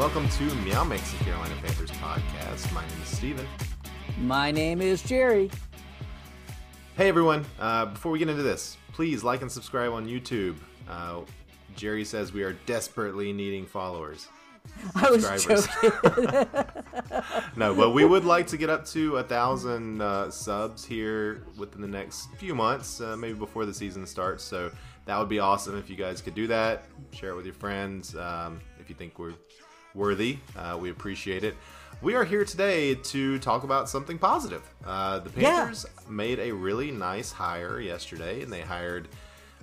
Hello, everyone, and welcome to Meow Mix the Carolina Panthers podcast. My name is Steven. My name is Jerry. Hey, everyone. Uh, before we get into this, please like and subscribe on YouTube. Uh, Jerry says we are desperately needing followers. I was joking. no, but we would like to get up to a thousand uh, subs here within the next few months, uh, maybe before the season starts. So that would be awesome if you guys could do that. Share it with your friends um, if you think we're worthy. Uh, we appreciate it. We are here today to talk about something positive. Uh, the Panthers yeah. made a really nice hire yesterday, and they hired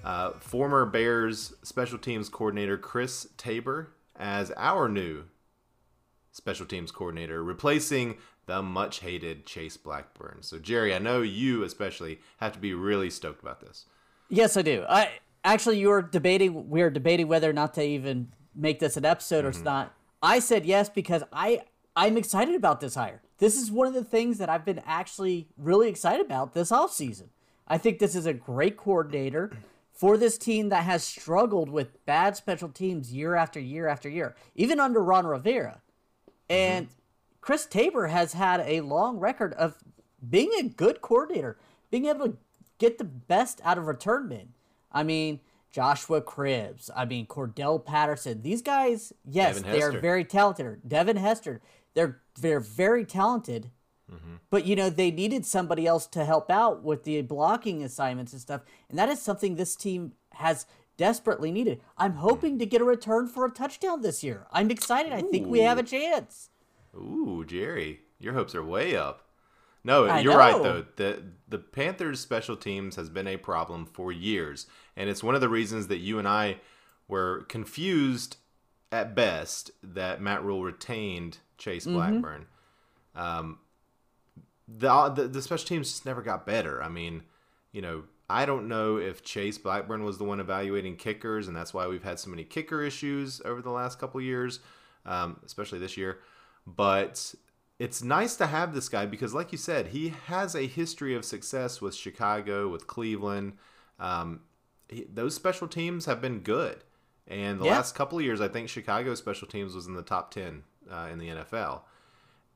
uh, former Bears special teams coordinator Chris Tabor as our new special teams coordinator, replacing the much hated Chase Blackburn. So, Jerry, I know you especially have to be really stoked about this. Yes, I do. I actually, you were debating. We are debating whether or not to even make this an episode mm-hmm. or not. I said yes because I I'm excited about this hire. This is one of the things that I've been actually really excited about this offseason. I think this is a great coordinator for this team that has struggled with bad special teams year after year after year, even under Ron Rivera. And mm-hmm. Chris Tabor has had a long record of being a good coordinator, being able to get the best out of return men. I mean, Joshua Cribbs, I mean, Cordarrelle Patterson. These guys, yes, they are very talented. Devin Hester, they're, they're very talented Mm-hmm. But you know they needed somebody else to help out with the blocking assignments and stuff, and that is something this team has desperately needed. I'm hoping to get a return for a touchdown this year. I'm excited. Ooh. I think we have a chance. Ooh, Jerry, your hopes are way up. No, I you're know. right though. The the Panthers special teams has been a problem for years, and it's one of the reasons that you and I were confused at best that Matt Rhule retained Chase mm-hmm. Blackburn. Mm-hmm. Um, the, the the special teams just never got better. I mean, you know, I don't know if Chase Blackburn was the one evaluating kickers, and that's why we've had so many kicker issues over the last couple years, um, especially this year. But it's nice to have this guy because, like you said, he has a history of success with Chicago, with Cleveland. Um, he, those special teams have been good, and the yeah. last couple of years, I think Chicago special teams was in the top ten uh, in the NFL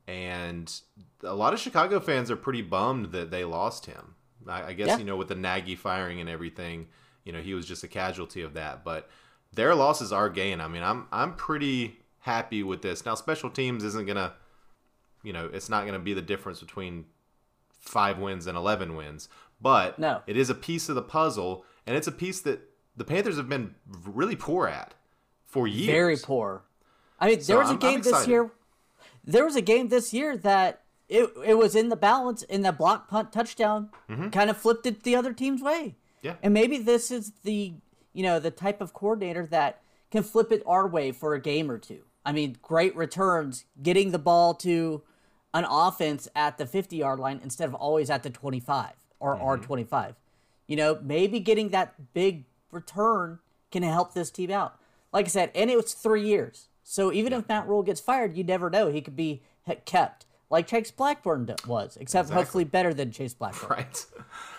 and a lot of Chicago fans are pretty bummed that they lost him. I, I guess yeah. you know with the Nagy firing and everything, you know he was just a casualty of that. But their losses are gain. I mean, I'm I'm pretty happy with this. Now, special teams isn't gonna, you know, it's not gonna be the difference between five wins and eleven wins, but no. it is a piece of the puzzle, and it's a piece that the Panthers have been really poor at for years. Very poor. I mean, there so was a I'm, game I'm this year there was a game this year that it it was in the balance in the block punt touchdown mm-hmm. kind of flipped it the other team's way. Yeah. And maybe this is the you know the type of coordinator that can flip it our way for a game or two. I mean, great returns, getting the ball to an offense at the 50 yard line instead of always at the 25 or mm-hmm. R25. You know, maybe getting that big return can help this team out. Like I said, and it was three years. So even yeah. if Matt Rhule gets fired, you never know. He could be kept like Chase Blackburn was, except exactly. hopefully better than Chase Blackburn.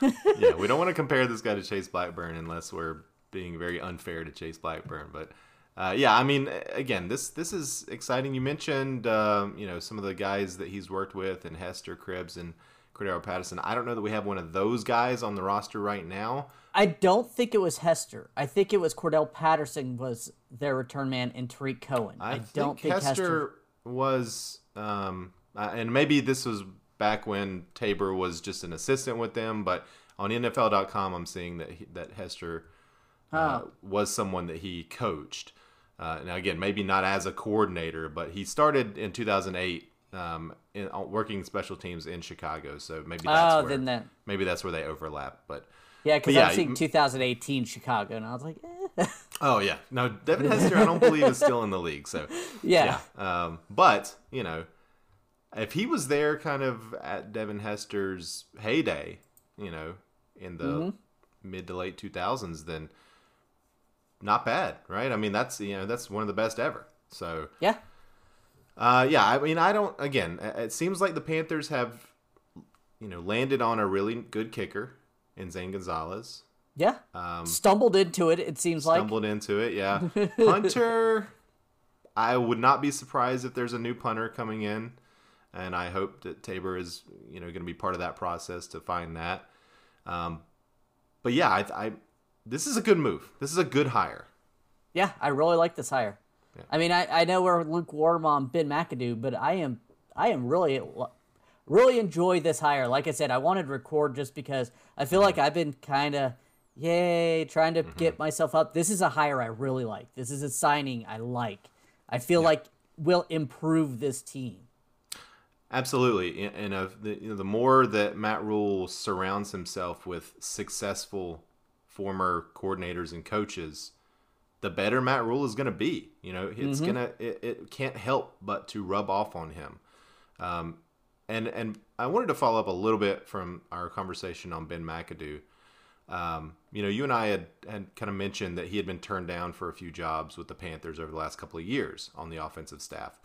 Right. yeah, we don't want to compare this guy to Chase Blackburn unless we're being very unfair to Chase Blackburn. But uh, yeah, I mean, again, this this is exciting. You mentioned um, you know some of the guys that he's worked with, and Hester Cribbs and Cordarrelle Patterson. I don't know that we have one of those guys on the roster right now. I don't think it was Hester. I think it was Cordarrelle Patterson was their return man and Tarik Cohen. I, I don't think, Hester, Hester was, um, and maybe this was back when Tabor was just an assistant with them, but on NFL.com, I'm seeing that he, that Hester uh, oh. was someone that he coached. Uh, now, again, maybe not as a coordinator, but he started in 2008 um, in, uh, working special teams in Chicago. So maybe that's oh, where then that... maybe that's where they overlap. But yeah, because yeah, I'm seeing 2018 Chicago, and I was like, eh. oh yeah, no, Devin Hester, I don't believe is still in the league. So yeah, yeah. Um, but you know, if he was there, kind of at Devin Hester's heyday, you know, in the mm-hmm. mid to late 2000s, then not bad, right? I mean, that's you know, that's one of the best ever. So yeah. Uh, yeah, I mean, I don't. Again, it seems like the Panthers have, you know, landed on a really good kicker in Zane Gonzalez. Yeah. Um, stumbled into it. It seems stumbled like stumbled into it. Yeah. Hunter, I would not be surprised if there's a new punter coming in, and I hope that Tabor is you know going to be part of that process to find that. Um, but yeah, I, I this is a good move. This is a good hire. Yeah, I really like this hire. Yeah. I mean, I, I know we're lukewarm on Ben McAdoo, but I am I am really really enjoy this hire. Like I said, I wanted to record just because I feel like I've been kind of yay trying to mm-hmm. get myself up. This is a hire I really like. This is a signing I like. I feel yeah. like will improve this team. Absolutely, and uh, the, you know, the more that Matt Rhule surrounds himself with successful former coordinators and coaches, the better Matt Rhule is going to be. You know, it's mm-hmm. gonna it, it, can't help but to rub off on him. Um, and and I wanted to follow up a little bit from our conversation on Ben McAdoo. Um, you know, you and I had, had kind of mentioned that he had been turned down for a few jobs with the Panthers over the last couple of years on the offensive staff.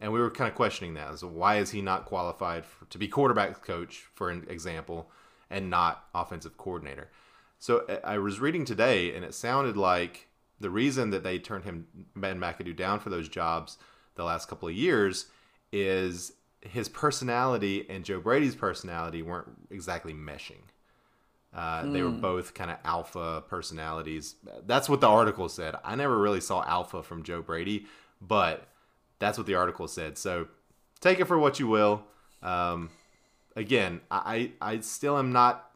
And we were kind of questioning that. So why is he not qualified for, to be quarterback coach, for an example, and not offensive coordinator? So I was reading today, and it sounded like the reason that they turned him Ben McAdoo down for those jobs the last couple of years is his personality and Joe Brady's personality weren't exactly meshing. Uh, mm. They were hmm. both kind of alpha personalities. That's what the article said. I never really saw alpha from Joe Brady, but that's what the article said. So take it for what you will. Um, again, I I still am not,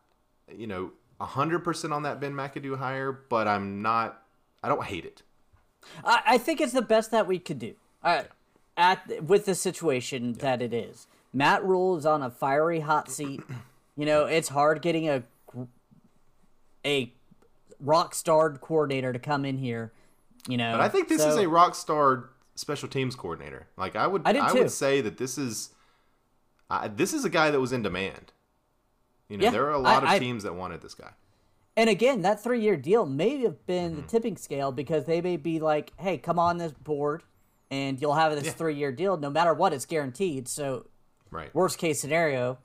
you know, hundred percent on that Ben McAdoo hire, but I'm not. I don't hate it. I, I think it's the best that we could do. Uh, at with the situation yeah. that it is. Matt Rhule is on a fiery hot seat. You know, it's hard getting a a rock star coordinator to come in here. You know, but I think this so, is a rock star special teams coordinator. Like I would, I, I would say that this is uh, this is a guy that was in demand. You know, yeah, there are a lot I, of teams I, that wanted this guy. And again, that three year deal may have been mm-hmm. the tipping scale because they may be like, "Hey, come on this board, and you'll have this yeah. three year deal. No matter what, it's guaranteed." So, right. Worst case scenario.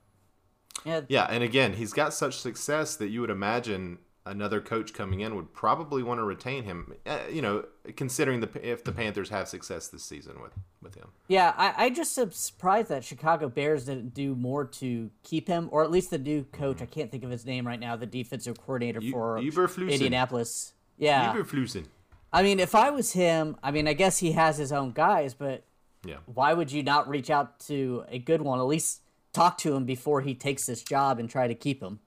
Yeah. Yeah, and again, he's got such success that you would imagine another coach coming in would probably want to retain him. Uh, you know, considering the if the Panthers have success this season with with him. Yeah, I, I just am surprised that Chicago Bears didn't do more to keep him, or at least the new coach. Mm-hmm. I can't think of his name right now. The defensive coordinator for Indianapolis. Yeah, Eberflusen. I mean, if I was him, I mean, I guess he has his own guys, but yeah, why would you not reach out to a good one? At least talk to him before he takes this job and try to keep him.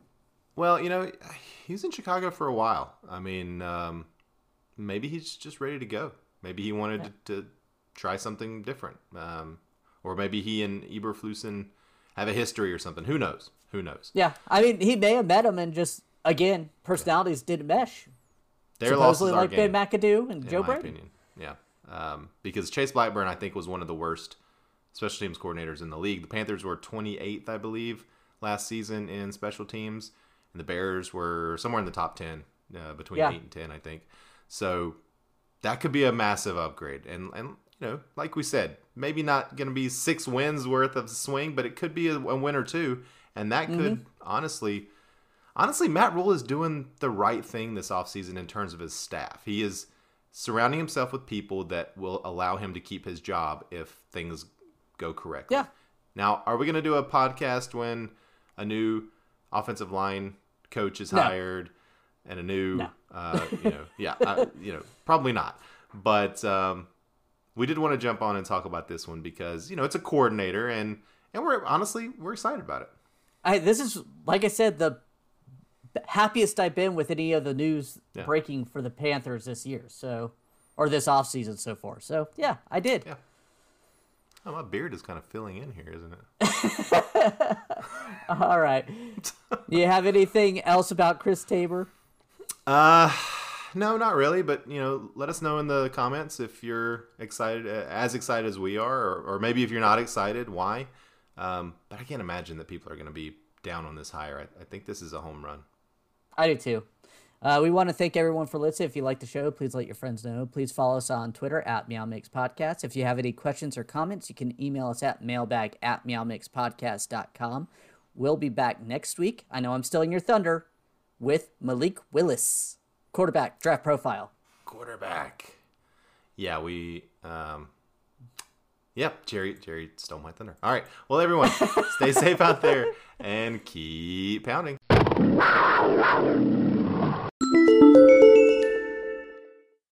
Well, you know, he's in Chicago for a while. I mean, um, maybe he's just ready to go. Maybe he wanted yeah. to, to, try something different, um, or maybe he and Eberflusen have a history or something. Who knows? Who knows? Yeah, I mean, he may have met him and just again personalities yeah. didn't mesh. Their Supposedly like Ben McAdoo and Joe Brady. Opinion. Yeah, um, because Chase Blackburn, I think, was one of the worst special teams coordinators in the league. The Panthers were 28th, I believe, last season in special teams and the Bears were somewhere in the top ten, uh, between yeah. eight and ten, I think. So that could be a massive upgrade, and and you know, like we said, maybe not going to be six wins worth of swing, but it could be a, a win or two, and that could mm-hmm. honestly. Honestly, Matt Rhule is doing the right thing this offseason in terms of his staff. He is surrounding himself with people that will allow him to keep his job if things go correctly. Yeah. Now, are we going to do a podcast when a new offensive line coach is no. hired and a new, no. uh, you know, yeah, uh, you know, probably not. But um, we did want to jump on and talk about this one because you know it's a coordinator and and we're honestly we're excited about it. I this is like I said the happiest I've been with any of the news yeah. breaking for the Panthers this year. So or this off season so far. So yeah, I did. Yeah. Oh, my beard is kind of filling in here, isn't it? All right. Do you have anything else about Chris Tabor? Uh, no, not really. But you know, let us know in the comments if you're excited, uh, as excited as we are, or, or maybe if you're not excited, why. Um, but I can't imagine that people are going to be down on this hire. I, I think this is a home run. I do too. Uh, we want to thank everyone for listening. If you like the show, please let your friends know. Please follow us on Twitter at Meow Mix Podcast. If you have any questions or comments, you can email us at mailbag at meowmixpodcast.com. We'll be back next week. I know I'm stealing your thunder with Malik Willis, quarterback draft profile. Quarterback. yeah, we um, Yep, Jerry Jerry stole my thunder. All right. Well, everyone, stay safe out there and keep pounding.